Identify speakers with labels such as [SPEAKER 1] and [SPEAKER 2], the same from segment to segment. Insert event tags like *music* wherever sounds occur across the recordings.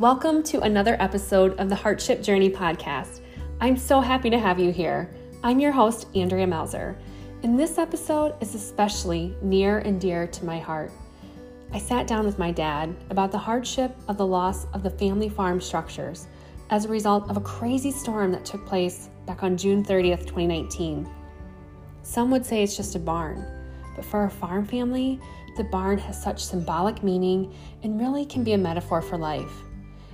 [SPEAKER 1] Welcome to another episode of the Heartship Journey podcast. I'm so happy to have you here. I'm your host, Andrea Mauser, and this episode is especially near and dear to my heart. I sat down with my dad about the hardship of the loss of the family farm structures as a result of a crazy storm that took place back on June 30th, 2019. Some would say it's just a barn, but for a farm family, the barn has such symbolic meaning and really can be a metaphor for life.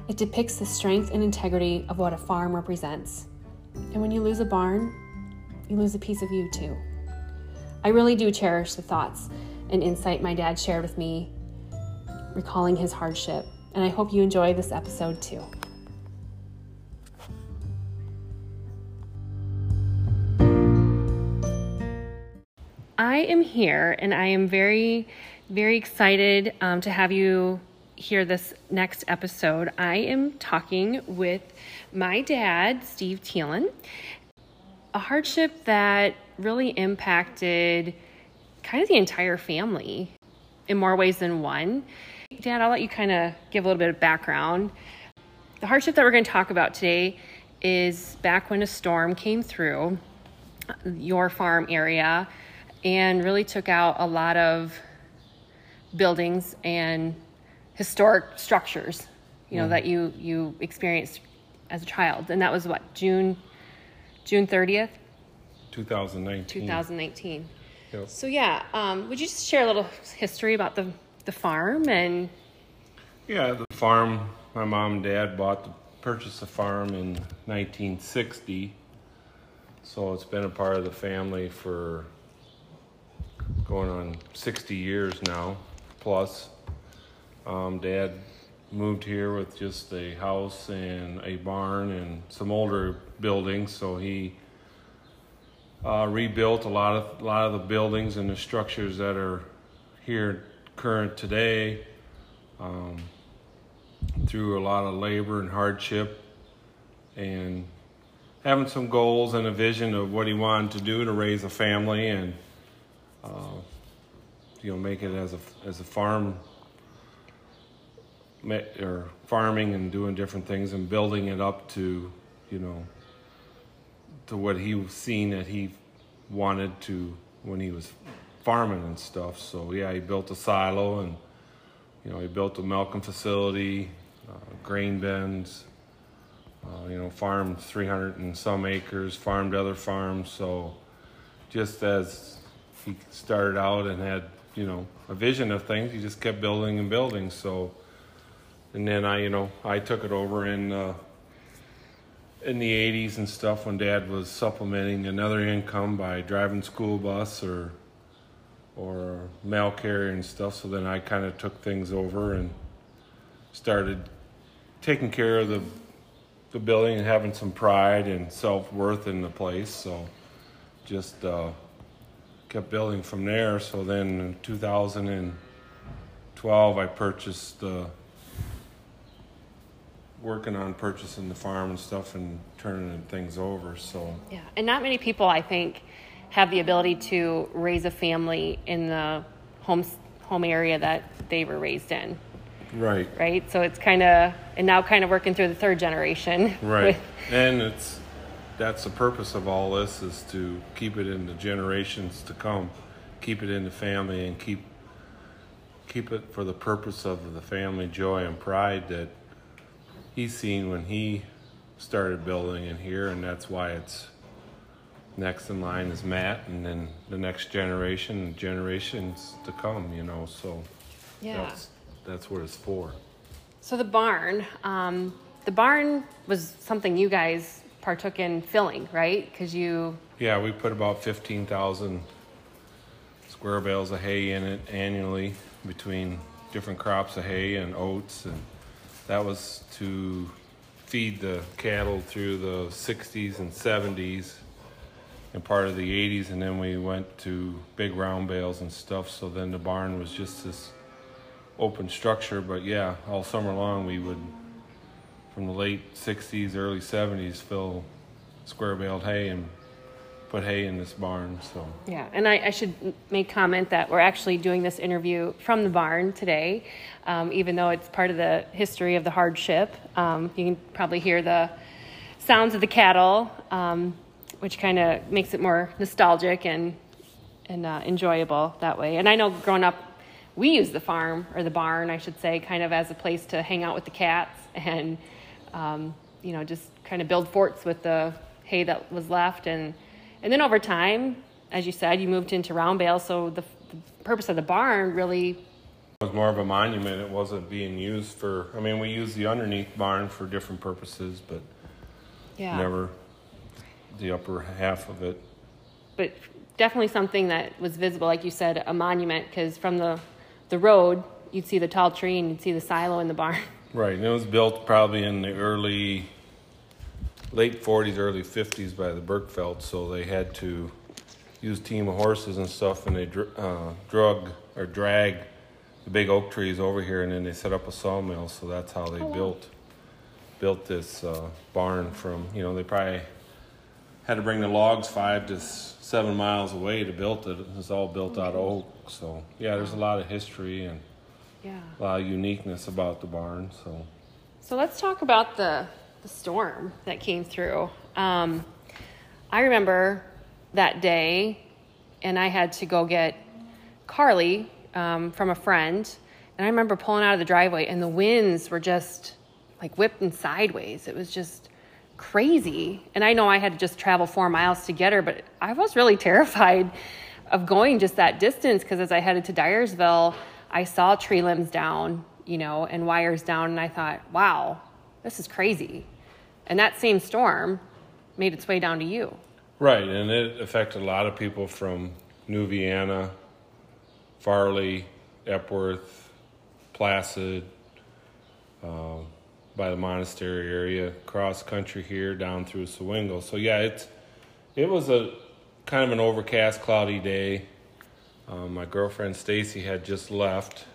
[SPEAKER 1] It depicts the strength and integrity of what a farm represents. And when you lose a barn, you lose a piece of you too. I really do cherish the thoughts and insight my dad shared with me recalling his hardship, and I hope you enjoy this episode too. I am here and I am very, very excited um, to have you hear this next episode. I am talking with my dad, Steve Thielen, a hardship that really impacted kind of the entire family in more ways than one. Dad, I'll let you kind of give a little bit of background. The hardship that we're going to talk about today is back when a storm came through your farm area and really took out a lot of buildings and historic structures, you know, mm. that you you experienced as a child. And that was what, June June 30th?
[SPEAKER 2] 2019.
[SPEAKER 1] 2019. Yep. So yeah, um, would you just share a little history about the the farm and?
[SPEAKER 2] Yeah, the farm. My mom and dad bought the purchased the farm in 1960, so it's been a part of the family for going on 60 years now, plus. Um, dad moved here with just a house and a barn and some older buildings, so he uh, rebuilt a lot of a lot of the buildings and the structures that are here current today um, through a lot of labor and hardship and having some goals and a vision of what he wanted to do to raise a family and uh, you know make it as a as a farm or farming and doing different things and building it up to you know to what he was seeing that he wanted to when he was farming and stuff. So yeah, he built a silo and you know he built a milking facility, uh, grain bins. Uh, you know, farmed 300 and some acres, farmed other farms. So just as he started out and had you know a vision of things, he just kept building and building. So and then I you know I took it over in. Uh, in the 80s and stuff when dad was supplementing another income by driving school bus or or mail carrier and stuff so then i kind of took things over and started taking care of the the building and having some pride and self-worth in the place so just uh, kept building from there so then in 2012 i purchased the working on purchasing the farm and stuff and turning things over. So
[SPEAKER 1] yeah, and not many people I think have the ability to raise a family in the home home area that they were raised in.
[SPEAKER 2] Right.
[SPEAKER 1] Right. So it's kind of and now kind of working through the third generation.
[SPEAKER 2] Right. *laughs* and it's that's the purpose of all this is to keep it in the generations to come, keep it in the family, and keep keep it for the purpose of the family joy and pride that he's seen when he started building in here, and that's why it's next in line is Matt, and then the next generation, generations to come. You know, so
[SPEAKER 1] yeah,
[SPEAKER 2] that's that's what it's for.
[SPEAKER 1] So the barn, um, the barn was something you guys partook in filling, right? Because you
[SPEAKER 2] yeah, we put about fifteen thousand square bales of hay in it annually between different crops of hay and oats and that was to feed the cattle through the 60s and 70s and part of the 80s and then we went to big round bales and stuff so then the barn was just this open structure. But yeah all summer long we would from the late 60s early 70s fill square baled hay and put hay in this barn. So
[SPEAKER 1] Yeah, and I, I should make comment that we're actually doing this interview from the barn today, um, even though it's part of the history of the hardship. Um, you can probably hear the sounds of the cattle, um, which kind of makes it more nostalgic and and uh, enjoyable that way. And I know growing up, we used the farm or the barn, I should say, kind of as a place to hang out with the cats *laughs* and um, you know just kind of build forts with the hay that was left and and then over time, as you said, you moved into round bale. So the, the purpose of the barn really,
[SPEAKER 2] it was more of a monument. It wasn't being used for. I mean, we used the underneath barn for different purposes, but
[SPEAKER 1] yeah,
[SPEAKER 2] never the upper half of it.
[SPEAKER 1] but definitely something that was visible, like you said, a monument. Because from the the road, you'd see the tall tree and you'd see the silo in the barn.
[SPEAKER 2] Right, and it was built probably in the early, late 40s, early 50s by the Bergfeld, so they had to use team of horses and stuff, and they dr- uh, drug or drag the big oak trees over here, and then they set up a sawmill. So that's how they
[SPEAKER 1] Oh, wow.
[SPEAKER 2] built built this uh, barn. From you know they probably had to bring the logs five to seven miles away to build it. It's all built out of oak. So yeah, there's a lot of history and
[SPEAKER 1] Yeah.
[SPEAKER 2] a lot of uniqueness about the barn. So.
[SPEAKER 1] So let's talk about the, storm that came through. Um, I remember that day, and I had to go get Carly um, from a friend. And I remember pulling out of the driveway, and the winds were just like whipping sideways. It was just crazy. And I know I had to just travel four miles to get her, but I was really *laughs* terrified of going just that distance because as I headed to Dyersville, I saw tree limbs down, you know, and wires down, and I thought, wow, this is crazy. And that same storm made its way down to you.
[SPEAKER 2] Right, and it affected a lot of people from New Vienna, Farley, Epworth, Placid, uh, by the monastery area, cross country here, down through Zwingle. So yeah, it's it was a kind of an overcast, cloudy day. Um, my girlfriend Stacy had just left.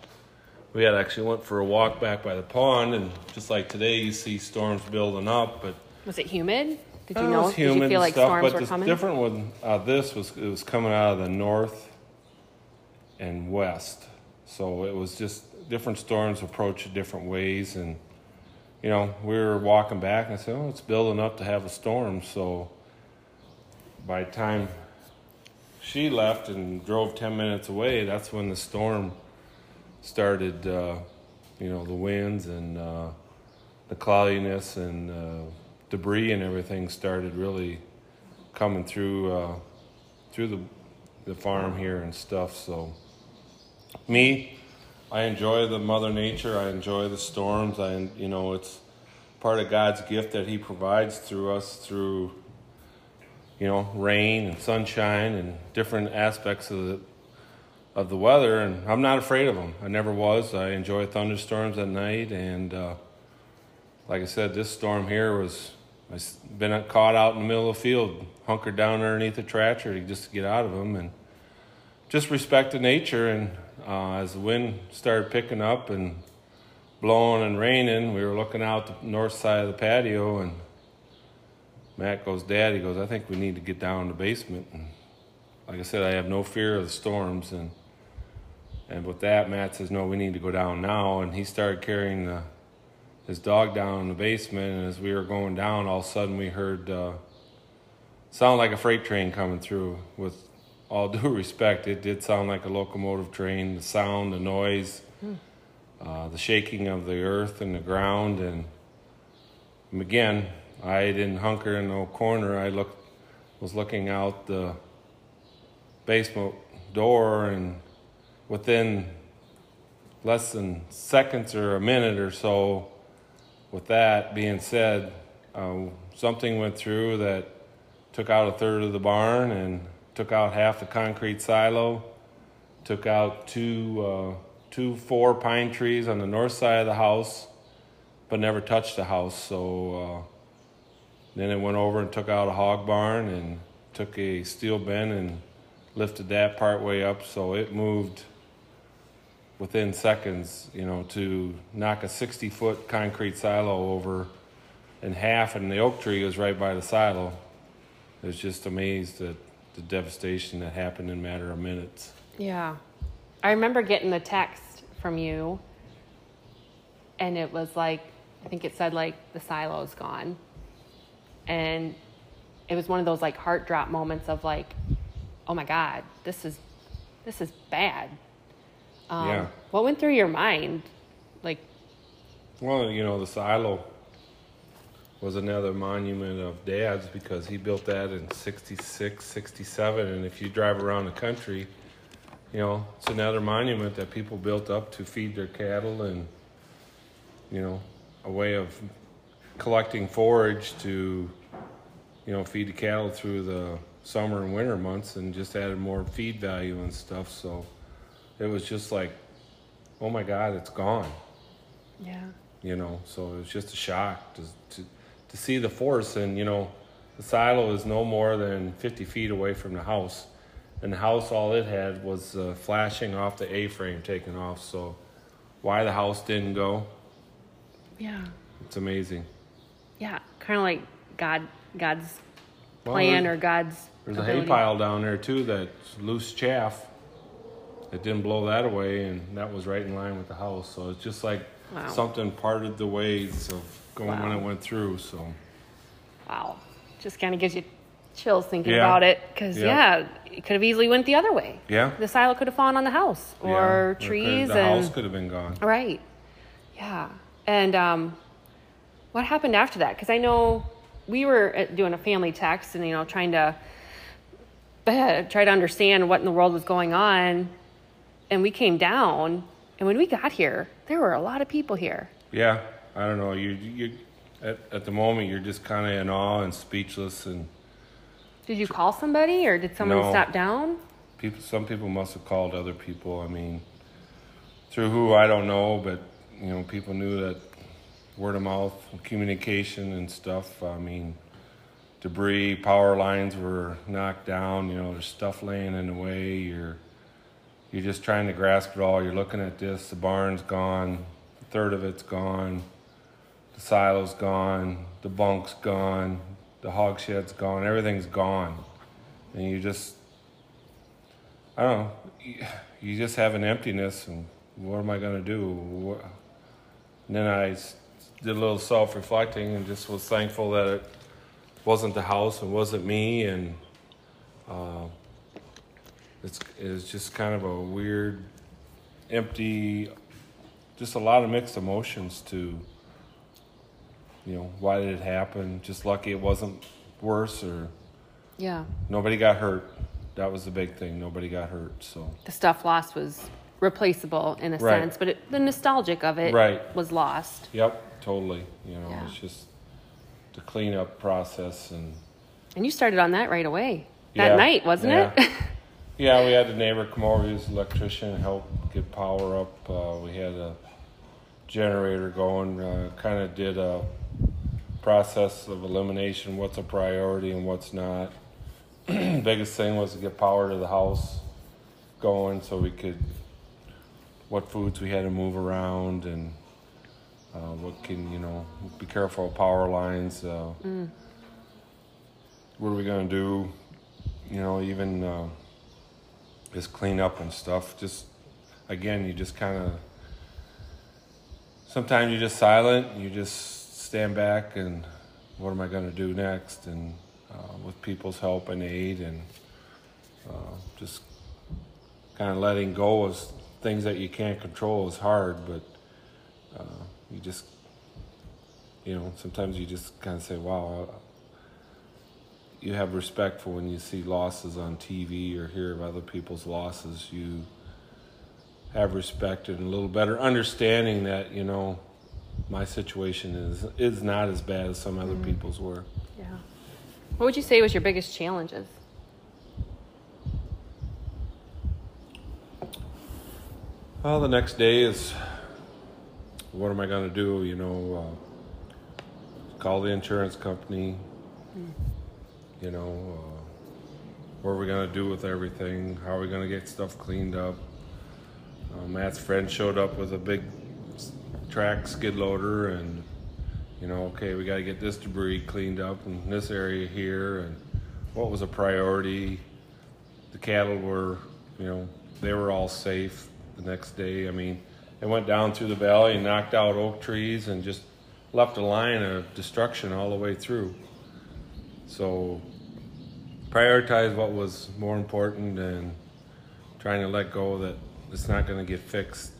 [SPEAKER 2] We had actually went for a walk back by the pond, and just like today, you see storms building up, but
[SPEAKER 1] Was it humid? Did you
[SPEAKER 2] uh, it
[SPEAKER 1] know?
[SPEAKER 2] was
[SPEAKER 1] Did you
[SPEAKER 2] humid
[SPEAKER 1] feel like
[SPEAKER 2] stuff,
[SPEAKER 1] storms
[SPEAKER 2] but
[SPEAKER 1] were coming?
[SPEAKER 2] different one, uh, this was it was coming out of the north and west, so it was just different storms approach different ways, and you know we were walking back and I said, "Oh, it's building up to have a storm." So by the time she left and drove ten minutes away, that's when the storm started. Uh, you know the winds and uh, the cloudiness and uh, debris and everything started really coming through uh, through the the farm here and stuff. So me, I enjoy the Mother Nature. I enjoy the storms. I you know it's part of God's gift that He provides through us through you know rain and sunshine and different aspects of the of the weather. And I'm not afraid of them. I never was. I enjoy thunderstorms at night and. Uh, like I said, this storm here was I've been caught out in the middle of the field, hunkered down underneath a tractor to just to get out of them, and just respect the nature. And uh, as the wind started picking up and blowing and raining, we were looking out the north side of the patio, and Matt goes, "Dad," he goes, "I think we need to get down in the basement." And like I said, I have no fear of the storms, and and with that, Matt says, "No, we need to go down now," and he started carrying the his dog down in the basement, and as we were going down, all of a sudden we heard uh, sound like a freight train coming through. With all *laughs* due respect, it did sound like a locomotive train. The sound, the noise, uh, the shaking of the earth and the ground, and again, I didn't hunker in no corner. I looked, was looking out the basement door, and within less than seconds or a minute or so, with that being said, uh, something went through that took out a third of the barn and took out half the concrete silo, took out two, uh, two four pine trees on the north side of the house, but never touched the house. So uh, then it went over and took out a hog barn and took a steel bin and lifted that part way up. So it moved within seconds, you know, to knock a 60 foot concrete silo over in half, and the oak tree was right by the silo. I was just amazed at the devastation that happened in a matter of minutes.
[SPEAKER 1] Yeah. I remember getting the text from you, and it was like, I think it said, like, the silo's gone. And it was one of those, like, heart drop moments of, like, oh my God, this is, this is bad. Um,
[SPEAKER 2] Yeah.
[SPEAKER 1] What went through your mind? Like,
[SPEAKER 2] Well, you know, the silo was another monument of Dad's because he built that in 66, 67. And if you drive around the country, you know, it's another monument that people built up to feed their cattle and, you know, a way of collecting forage to, you know, feed the cattle through the summer and winter months and just added more feed value and stuff. So it was just like, oh my God, it's gone
[SPEAKER 1] yeah.
[SPEAKER 2] you know so it was just a shock to, to to see the force and you know the silo is no more than 50 feet away from the house and the house all it had was uh, flashing off the a-frame taken off so why the house didn't go
[SPEAKER 1] Yeah.
[SPEAKER 2] it's amazing
[SPEAKER 1] Yeah. Kind of like God, God's
[SPEAKER 2] Well,
[SPEAKER 1] plan or God's.
[SPEAKER 2] there's a hay pile down there too that's loose chaff it didn't blow that away and that was right in line with the house so it's just like
[SPEAKER 1] Wow.
[SPEAKER 2] something parted the ways of going when it went through so
[SPEAKER 1] Wow. Just kind of gives you chills thinking
[SPEAKER 2] Yeah.
[SPEAKER 1] about it. Because,
[SPEAKER 2] Yeah.
[SPEAKER 1] yeah. it could have easily went the other way.
[SPEAKER 2] yeah
[SPEAKER 1] The silo could have fallen on the house or
[SPEAKER 2] could-
[SPEAKER 1] trees.
[SPEAKER 2] the
[SPEAKER 1] and,
[SPEAKER 2] house could have been gone
[SPEAKER 1] Right. Yeah. And um, what happened after that? Because I know we were uh, doing a family text and, you know, trying to uh, *laughs* try to understand what in the world was going on. And we came down. And when we got here, there were a lot of people here.
[SPEAKER 2] Yeah, I don't know. You you at, at the moment you're just kind of in awe and speechless, and
[SPEAKER 1] Did you call somebody or did someone
[SPEAKER 2] No.
[SPEAKER 1] stop down?
[SPEAKER 2] people. Some people must have called other people. I mean, through who I don't know, but you know, people knew that word of mouth communication and stuff. I mean, debris, power lines were knocked down. You know, there's stuff laying in the way. You're you're just trying to grasp it all. You're looking at this. The barn's gone. A third of it's gone. The silo's gone. The bunk's gone. The hog shed's gone. Everything's gone. And you just, I don't know, you, just have an emptiness and what am I going to do? And then I did a little self reflecting and just was thankful that it wasn't the house and wasn't me. And uh, it's, it's just kind of a weird, empty, just a lot of mixed emotions to, you know, why did it happen? Just lucky it wasn't worse or
[SPEAKER 1] Yeah.
[SPEAKER 2] nobody got hurt. That was the big thing. Nobody got hurt. So
[SPEAKER 1] The stuff lost was replaceable in a
[SPEAKER 2] Right.
[SPEAKER 1] sense, but it, the nostalgic of it
[SPEAKER 2] Right.
[SPEAKER 1] was lost.
[SPEAKER 2] Yep, totally. You know,
[SPEAKER 1] Yeah.
[SPEAKER 2] it's just the cleanup process and
[SPEAKER 1] And you started on that right away. That
[SPEAKER 2] Yeah,
[SPEAKER 1] night, wasn't
[SPEAKER 2] yeah.
[SPEAKER 1] it? *laughs*
[SPEAKER 2] yeah, we had a neighbor come over, he was an electrician, help get power up. Uh, we had a generator going, uh, kind of did a process of elimination, what's a priority and what's not. *clears throat* Biggest thing was to get power to the house going so we could, what foods we had to move around and uh, what can, you know, be careful of power lines. Uh, What are we going to do? You know, even uh, just clean up and stuff. Just, again, you just kind of, sometimes you're just silent, you just stand back and what am I going to do next? And uh, with people's help and aid and uh, just kind of letting go of things that you can't control is hard, but uh, you just, you know, sometimes you just kind of say, wow, you have respect for when you see losses on TV or hear of other people's losses. You have respect and a little better understanding that, you know, my situation is is not as bad as some other people's were.
[SPEAKER 1] yeah. What would you say was your biggest challenges?
[SPEAKER 2] Well, the next day is what am I going to do? You know, uh, call the insurance company. You know, uh, what are we to do with everything? How are we to get stuff cleaned up? Uh, Matt's friend showed up with a big track skid loader, and you know, okay, we got to get this debris cleaned up in this area here, and what was a priority. The cattle were, you know, they were all safe the next day. I mean, it went down through the valley and knocked out oak trees and just left a line of destruction all the way through. So prioritize what was more important and trying to let go that it's not going to get fixed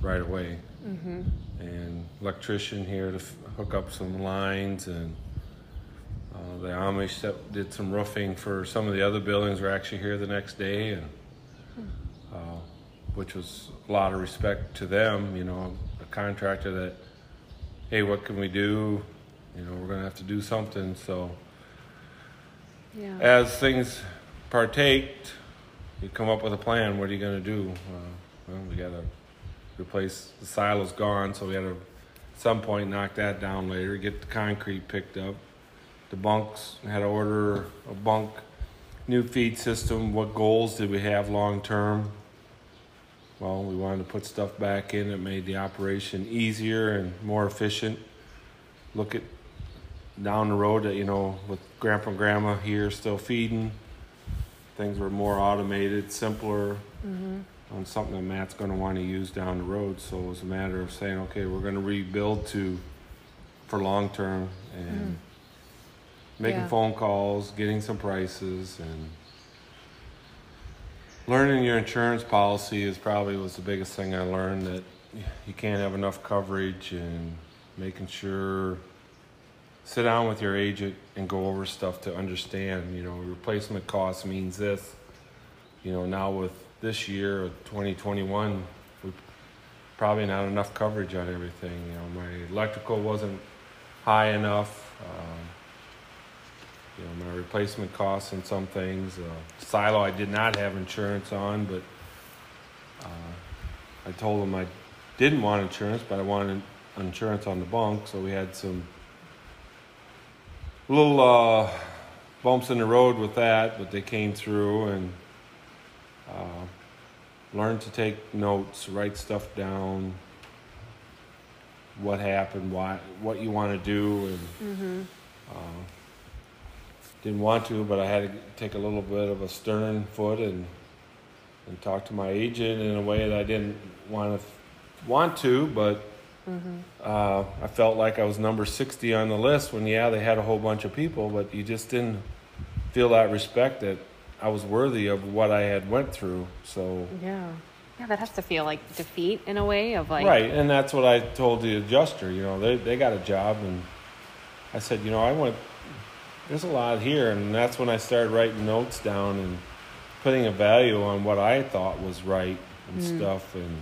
[SPEAKER 2] right away. Mm-hmm. And electrician here to f- hook up some lines and uh, the Amish that did some roofing for some of the other buildings were actually here the next day and uh, which was a lot of respect to them, you know, a contractor that, hey, what can we do? You know, we're going to have to do something. So
[SPEAKER 1] Yeah.
[SPEAKER 2] as things partaked, you come up with a plan. What are you going to do? Uh, well, we got to replace the silo's gone, so we got to at some point knock that down later. Get the concrete picked up. The bunks had to order a bunk new feed system. What goals did we have long term? Well, we wanted to put stuff back in that made the operation easier and more efficient. Look at down the road that you know with grandpa and grandma here still feeding things were more automated simpler mm-hmm. on something that matt's going to want to use down the road. So it was a matter of saying okay we're going to rebuild to for long term and mm-hmm. making
[SPEAKER 1] Yeah.
[SPEAKER 2] phone calls getting some prices and learning your insurance policy is probably was the biggest thing i learned that you can't have enough coverage and making sure sit down with your agent and go over stuff to understand you know replacement cost means this. You know now with this year 2021 we probably not enough coverage on everything. You know my electrical wasn't high enough um, you know my replacement costs on some things uh, silo i did not have insurance on but uh, i told them i didn't want insurance but i wanted insurance on the bunk so we had some little uh, bumps in the road with that, but they came through and uh, learned to take notes, write stuff down, what happened, why, what you want to do, and uh, didn't want to, but I had to take a little bit of a stern foot and and talk to my agent in a way that I didn't want to want to, but uh, I felt like I was number 60 on the list when, yeah, they had a whole bunch of people, but you just didn't feel that respect that I was worthy of what I had went through. So,
[SPEAKER 1] Yeah. Yeah, that has to feel like defeat in a way of like
[SPEAKER 2] right, and that's what I told the adjuster. You know, they they got a job, and I said, you know, I went. There's a lot here, and that's when I started writing notes down and putting a value on what I thought was right and stuff, and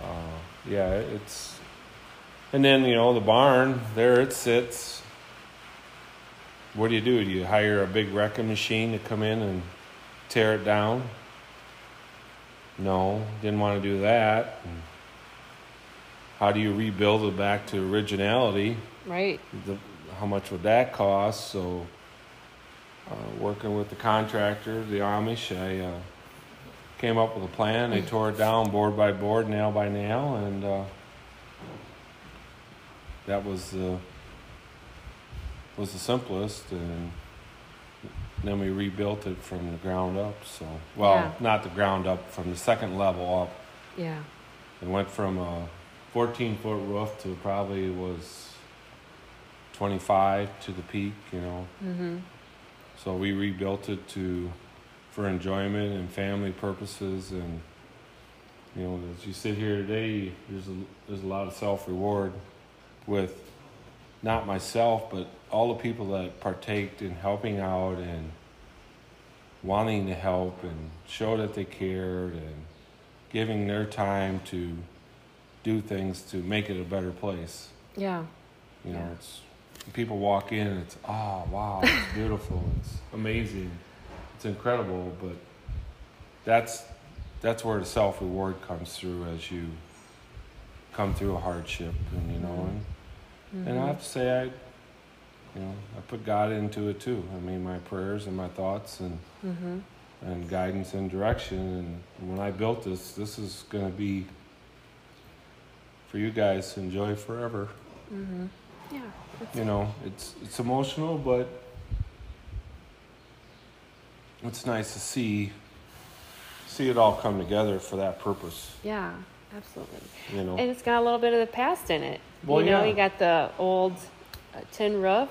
[SPEAKER 2] uh, yeah, it's. And then you know the barn there it sits. What do you do? Do you hire a big wrecking machine to come in and tear it down? No, didn't want to do that. How do you rebuild it back to originality?
[SPEAKER 1] right.
[SPEAKER 2] The, how much would that cost? So, uh, working with the contractor, the Amish, I uh, came up with a plan. They tore it down board by board, nail by nail, and uh, that was the was the simplest. And then we rebuilt it from the ground up. So, well,
[SPEAKER 1] Yeah.
[SPEAKER 2] not the ground up, from the second level up.
[SPEAKER 1] Yeah.
[SPEAKER 2] It went from a 14 foot roof to probably was 25 to the peak, you know.
[SPEAKER 1] Mhm.
[SPEAKER 2] So we rebuilt it to for enjoyment and family purposes, and you know, as you sit here today, there's a there's a lot of self reward with not myself, but all the people that partaked in helping out and wanting to help and show that they cared and giving their time to do things to make it a better place.
[SPEAKER 1] Yeah.
[SPEAKER 2] You know,
[SPEAKER 1] Yeah.
[SPEAKER 2] it's people walk in and it's oh wow, it's *laughs* beautiful, it's amazing, it's incredible, but that's that's where the self reward comes through as you come through a hardship and you know and, and I have to say I you know, I put God into it too. I mean my prayers and my thoughts and
[SPEAKER 1] Mhm.
[SPEAKER 2] and guidance and direction. And when I built this, this is going to be for you guys to enjoy forever.
[SPEAKER 1] Mhm. Yeah.
[SPEAKER 2] You know, it's it's emotional, but it's nice to see see it all come together for that purpose.
[SPEAKER 1] Yeah, absolutely.
[SPEAKER 2] You know.
[SPEAKER 1] And it's got a little bit of the past in it.
[SPEAKER 2] Well,
[SPEAKER 1] you know,
[SPEAKER 2] yeah.
[SPEAKER 1] you got the old uh, tin roof.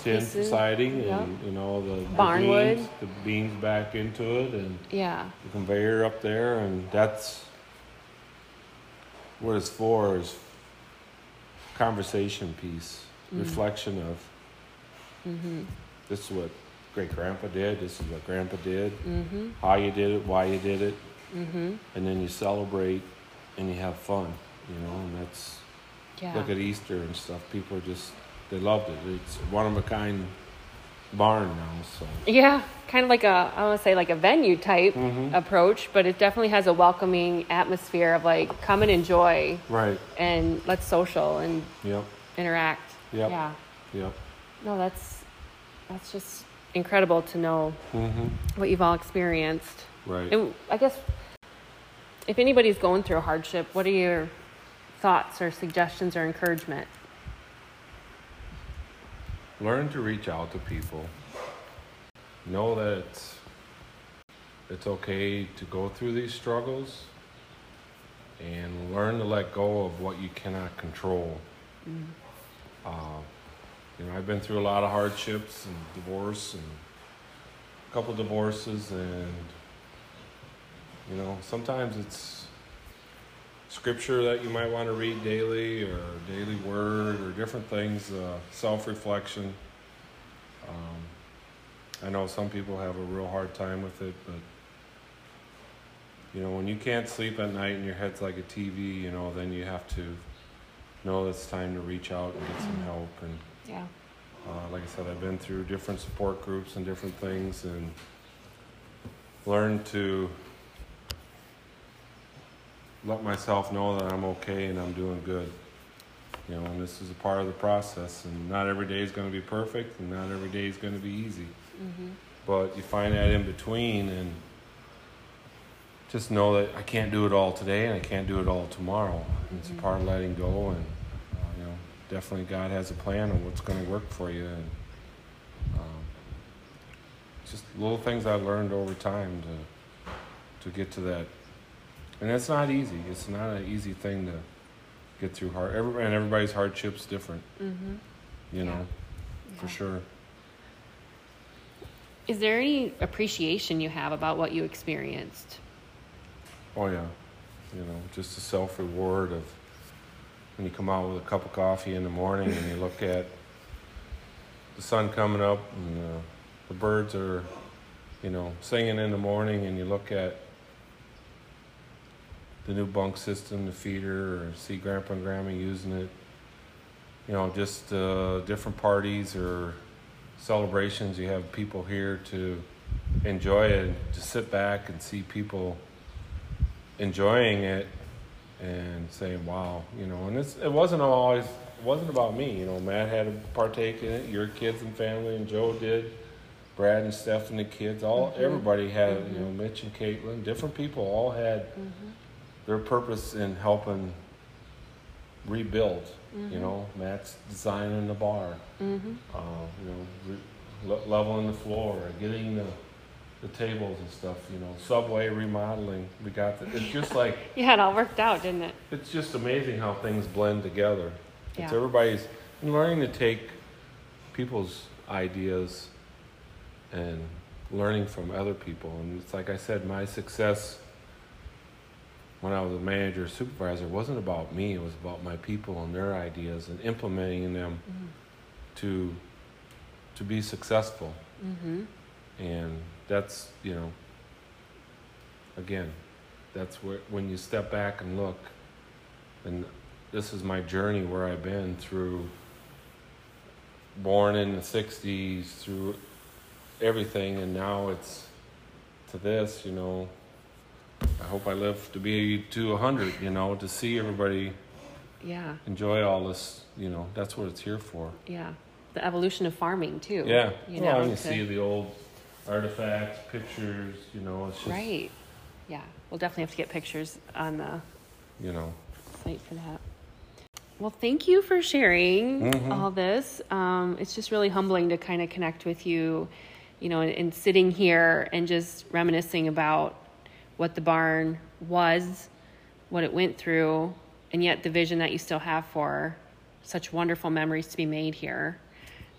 [SPEAKER 2] tin
[SPEAKER 1] pieces,
[SPEAKER 2] siding
[SPEAKER 1] yep.
[SPEAKER 2] and you know the, the
[SPEAKER 1] Barnwood.
[SPEAKER 2] beams, the beams back into it and
[SPEAKER 1] Yeah.
[SPEAKER 2] the conveyor up there and that's what it's for is conversation piece reflection of
[SPEAKER 1] Mm-hmm.
[SPEAKER 2] this is what great grandpa did this is what grandpa did
[SPEAKER 1] Mm-hmm.
[SPEAKER 2] how you did it why you did it
[SPEAKER 1] Mm-hmm.
[SPEAKER 2] and then you celebrate and you have fun you know and that's
[SPEAKER 1] Yeah.
[SPEAKER 2] look at easter and stuff people are just they loved it it's one of a kind barn now so
[SPEAKER 1] Yeah, kind of like a I want to say like a venue type
[SPEAKER 2] Mhm.
[SPEAKER 1] approach, but it definitely has a welcoming atmosphere of like come and enjoy
[SPEAKER 2] right
[SPEAKER 1] and let's social and
[SPEAKER 2] yep
[SPEAKER 1] interact.
[SPEAKER 2] Yep.
[SPEAKER 1] Yeah.
[SPEAKER 2] yep
[SPEAKER 1] No, that's that's just incredible to know
[SPEAKER 2] mm-hmm.
[SPEAKER 1] what you've all experienced.
[SPEAKER 2] right
[SPEAKER 1] And I guess if anybody's going through a hardship, what are your thoughts or suggestions or encouragement?
[SPEAKER 2] learn to reach out to people know that it's, it's okay to go through these struggles and learn to let go of what you cannot control uh, you know i've been through a lot of hardships and divorce and a couple divorces and you know sometimes it's scripture that you might want to read daily or daily word or different things uh, self-reflection. Um, i know some people have a real hard time with it but you know when you can't sleep at night and your head's like a tv you know then you have to know it's time to reach out and get some help and
[SPEAKER 1] Yeah.
[SPEAKER 2] uh, like I said, I've been through different support groups and different things and learned to let myself know that I'm okay and I'm doing good. You know, and this is a part of the process, and not every day is going to be perfect, and not every day is going to be easy.
[SPEAKER 1] Mm-hmm.
[SPEAKER 2] But you find that in between, and just know that I can't do it all today, and I can't do it all tomorrow. And it's a part of letting go, and definitely God has a plan on what's going to work for you, and um, just little things I've learned over time to to get to that. And it's not easy. It's not an easy thing to get through. Hard, every, and everybody's hardship's different.
[SPEAKER 1] Mm-hmm.
[SPEAKER 2] You know, for sure.
[SPEAKER 1] Is there any appreciation you have about what you experienced?
[SPEAKER 2] Oh yeah, you know, just a self reward of when you come out with a cup of coffee in the morning and you look at the sun coming up and uh, the birds are, you know, singing in the morning, and you look at the new bunk system, the feeder, or see Grandpa and Grandma using it. You know, just uh, different parties or celebrations. You have people here to enjoy it, to sit back and see people enjoying it and saying, "Wow," you know. And it's it wasn't always it wasn't about me, you know. Matt had to partake in it. Your kids and family, and Joe did. Brad and Steph and the kids, all
[SPEAKER 1] Mhm.
[SPEAKER 2] everybody had,
[SPEAKER 1] Mhm.
[SPEAKER 2] you know, Mitch and Caitlin, different people all had
[SPEAKER 1] Mm-hmm.
[SPEAKER 2] their purpose in helping rebuild. You know, Matt's designing the bar,
[SPEAKER 1] Mm-hmm.
[SPEAKER 2] uh, you know, re- leveling the floor, getting the the tables and stuff. You know, subway remodeling. We got the, it's just like *laughs*
[SPEAKER 1] Yeah, it all worked out, didn't it?
[SPEAKER 2] it's just amazing how things blend together. It's
[SPEAKER 1] Yeah.
[SPEAKER 2] everybody's and learning to take people's ideas and learning from other people. And it's like I said, my success when I was a manager or supervisor wasn't about me. It was about my people and their ideas and implementing them to to be successful.
[SPEAKER 1] Mm-hmm.
[SPEAKER 2] And that's you know again, that's where when you step back and look, and this is my journey where I've been through born in the '60s through everything, and now it's to this. You know, I hope I live to be to hundred. You know, to see everybody
[SPEAKER 1] Yeah,
[SPEAKER 2] enjoy all this. You know, that's what it's here for.
[SPEAKER 1] yeah. The evolution of farming too.
[SPEAKER 2] Yeah,
[SPEAKER 1] You
[SPEAKER 2] well,
[SPEAKER 1] know,
[SPEAKER 2] and you
[SPEAKER 1] to-
[SPEAKER 2] see the old artifacts, pictures. You know, it's just
[SPEAKER 1] Right. Yeah, we'll definitely have to get pictures on the
[SPEAKER 2] you know.
[SPEAKER 1] site for that. Well, thank you for sharing
[SPEAKER 2] Mhm.
[SPEAKER 1] all this. Um, it's just really humbling to kind of connect with you you know, and, and sitting here and just reminiscing about what the barn was, what it went through, and yet the vision that you still have for such wonderful memories to be made here.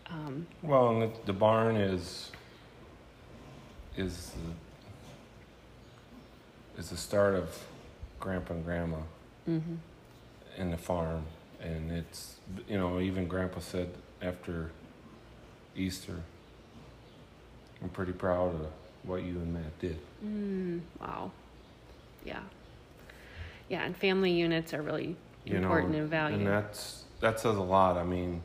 [SPEAKER 1] Um,
[SPEAKER 2] Well, and the, the barn is is the, is the start of Grandpa and Grandma
[SPEAKER 1] mhm.
[SPEAKER 2] and the farm, and it's you know even Grandpa said after Easter, I'm pretty proud of what you and Matt did.
[SPEAKER 1] Mm, wow. Yeah. Yeah, and family units are really
[SPEAKER 2] You
[SPEAKER 1] important
[SPEAKER 2] know,
[SPEAKER 1] and valued.
[SPEAKER 2] and that's that says a lot. I mean,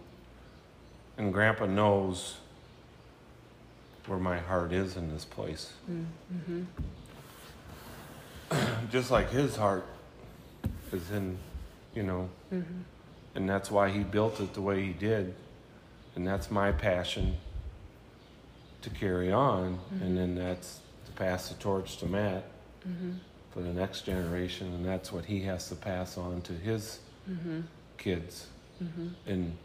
[SPEAKER 2] and Grandpa knows where my heart is in this place.
[SPEAKER 1] mm-hmm.
[SPEAKER 2] just like his heart is in, you know,
[SPEAKER 1] Mm-hmm.
[SPEAKER 2] and that's why he built it the way he did, and that's my passion to carry on, and then that's to pass the torch to Matt
[SPEAKER 1] Mm-hmm.
[SPEAKER 2] for the next generation, and that's what he has to pass on to his
[SPEAKER 1] Mm-hmm.
[SPEAKER 2] kids.
[SPEAKER 1] Mm-hmm.
[SPEAKER 2] And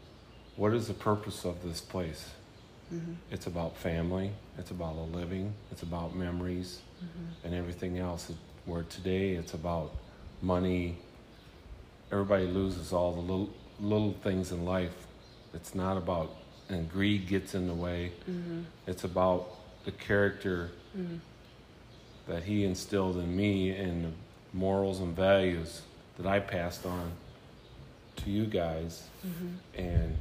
[SPEAKER 2] what is the purpose of this place?
[SPEAKER 1] Mm-hmm.
[SPEAKER 2] It's about family. It's about a living. It's about memories.
[SPEAKER 1] Mm-hmm.
[SPEAKER 2] and everything else. Where today it's about money. Everybody loses all the little little things in life. It's not about and greed gets in the way.
[SPEAKER 1] Mm-hmm.
[SPEAKER 2] It's about the character
[SPEAKER 1] Mm-hmm.
[SPEAKER 2] that he instilled in me and the morals and values that I passed on to you guys
[SPEAKER 1] Mm-hmm.
[SPEAKER 2] and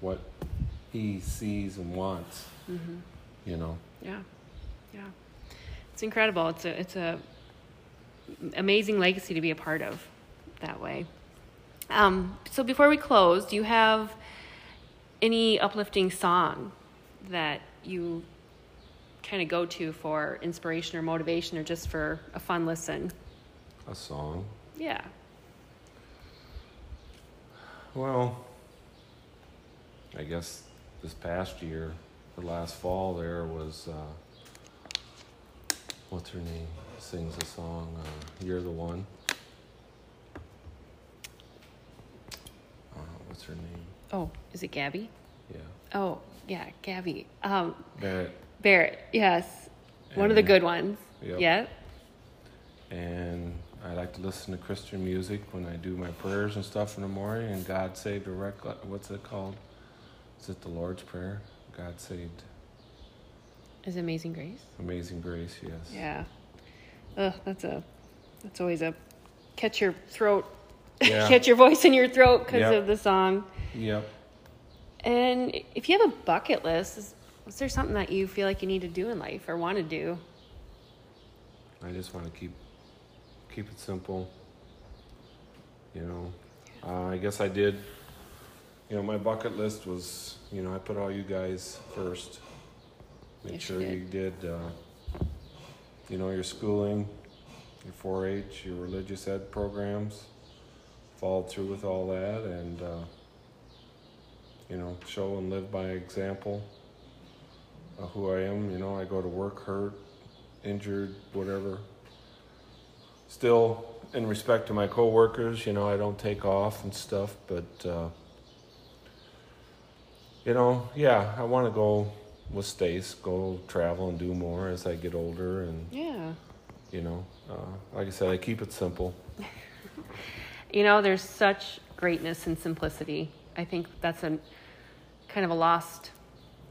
[SPEAKER 2] what he sees and wants,
[SPEAKER 1] Mm-hmm.
[SPEAKER 2] you know.
[SPEAKER 1] Yeah, yeah. It's incredible. It's a it's a amazing legacy to be a part of that way. Um, so before we close, do you have any uplifting song that you kind of go to for inspiration or motivation or just for a fun listen?
[SPEAKER 2] A song.
[SPEAKER 1] Yeah.
[SPEAKER 2] Well, I guess this past year, the last fall, there was uh, what's her name? Sings a song. Uh, You're the one. Uh, what's her name?
[SPEAKER 1] Oh, is it Gabby?
[SPEAKER 2] Yeah,
[SPEAKER 1] Oh, yeah, Gabby. Um,
[SPEAKER 2] Barrett.
[SPEAKER 1] Barrett. Yes, one of the good ones.
[SPEAKER 2] Yep.
[SPEAKER 1] Yeah.
[SPEAKER 2] And I like to listen to Christian music when I do my prayers and stuff in the morning. And God saved a wreck. What's it called? Is it the Lord's Prayer? God saved.
[SPEAKER 1] Is it Amazing Grace?
[SPEAKER 2] Amazing Grace. Yes.
[SPEAKER 1] Yeah. Ugh, that's a that's always a catch your throat,
[SPEAKER 2] Yeah. *laughs*
[SPEAKER 1] catch your voice in your throat because
[SPEAKER 2] Yep.
[SPEAKER 1] of the song.
[SPEAKER 2] Yep.
[SPEAKER 1] And if you have a bucket list, is, is there something that you feel like you need to do in life or want to do?
[SPEAKER 2] I just want to keep keep it simple. You know, uh, I guess I did. You know, my bucket list was, you know, I put all you guys first. Make
[SPEAKER 1] Yes, you
[SPEAKER 2] sure you did, uh, you know, your schooling, your 4-H, your religious ed programs. Followed through with all that, and uh, you know, show and live by example of who I am. You know, I go to work hurt, injured, whatever. Still, in respect to my coworkers, you know, I don't take off and stuff, but uh, you know, yeah, I want to go with Stace, go travel and do more as I get older, and
[SPEAKER 1] Yeah.
[SPEAKER 2] you know, uh, like I said, I keep it simple. *laughs*
[SPEAKER 1] You know, there's such greatness in simplicity. I think that's a kind of a lost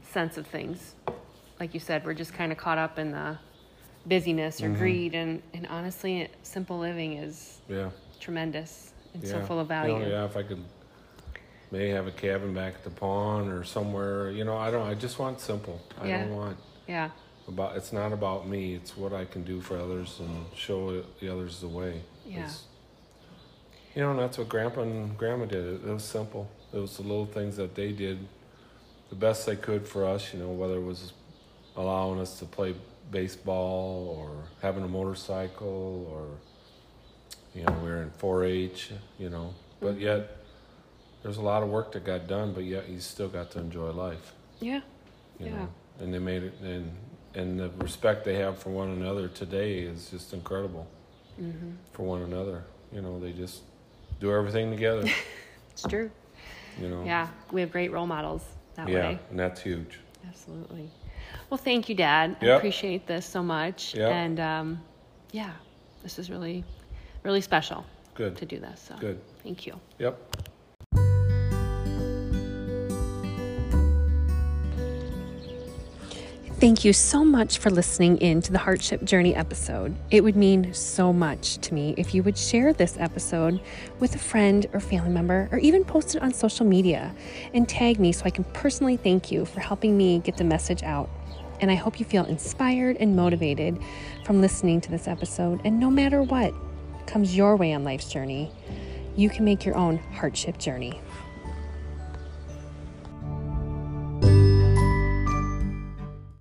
[SPEAKER 1] sense of things. Like you said, we're just kind of caught up in the busyness or
[SPEAKER 2] Mhm.
[SPEAKER 1] greed, and, and honestly, simple living is
[SPEAKER 2] Yeah,
[SPEAKER 1] tremendous and
[SPEAKER 2] yeah.
[SPEAKER 1] so full of
[SPEAKER 2] You
[SPEAKER 1] value.
[SPEAKER 2] know, yeah, if I could maybe have a cabin back at the pond or somewhere, you know, I don't. I just want simple. I
[SPEAKER 1] Yeah.
[SPEAKER 2] don't want
[SPEAKER 1] yeah.
[SPEAKER 2] about. It's not about me. It's what I can do for others and show the others the way.
[SPEAKER 1] Yeah.
[SPEAKER 2] It's- you know, and that's what Grandpa and Grandma did. It, it was simple. It was the little things that they did, the best they could for us. You know, whether it was allowing us to play baseball or having a motorcycle or you know we were in 4-H. You know, but
[SPEAKER 1] Mhm.
[SPEAKER 2] yet there's a lot of work that got done. But yet you still got to enjoy life.
[SPEAKER 1] Yeah.
[SPEAKER 2] You
[SPEAKER 1] Yeah.
[SPEAKER 2] know, and they made it and. And the respect they have for one another today is just incredible
[SPEAKER 1] hmm
[SPEAKER 2] for one another. You know, they just do everything together. *laughs*
[SPEAKER 1] It's true.
[SPEAKER 2] You know.
[SPEAKER 1] Yeah. We have great role models that
[SPEAKER 2] Yeah,
[SPEAKER 1] way.
[SPEAKER 2] and that's huge.
[SPEAKER 1] Absolutely. Well, thank you, Dad. I appreciate this so much.
[SPEAKER 2] Yep.
[SPEAKER 1] And um, yeah, this is really, really special
[SPEAKER 2] Good.
[SPEAKER 1] to do this. So
[SPEAKER 2] Good.
[SPEAKER 1] thank you.
[SPEAKER 2] Yep.
[SPEAKER 1] Thank you so much for listening in to the Hardship Journey episode. It would mean so much to me if you would share this episode with a friend or family member, or even post it on social media and tag me so I can personally thank you for helping me get the message out. And I hope you feel inspired and motivated from listening to this episode. And no matter what comes your way on life's journey, you can make your own hardship journey.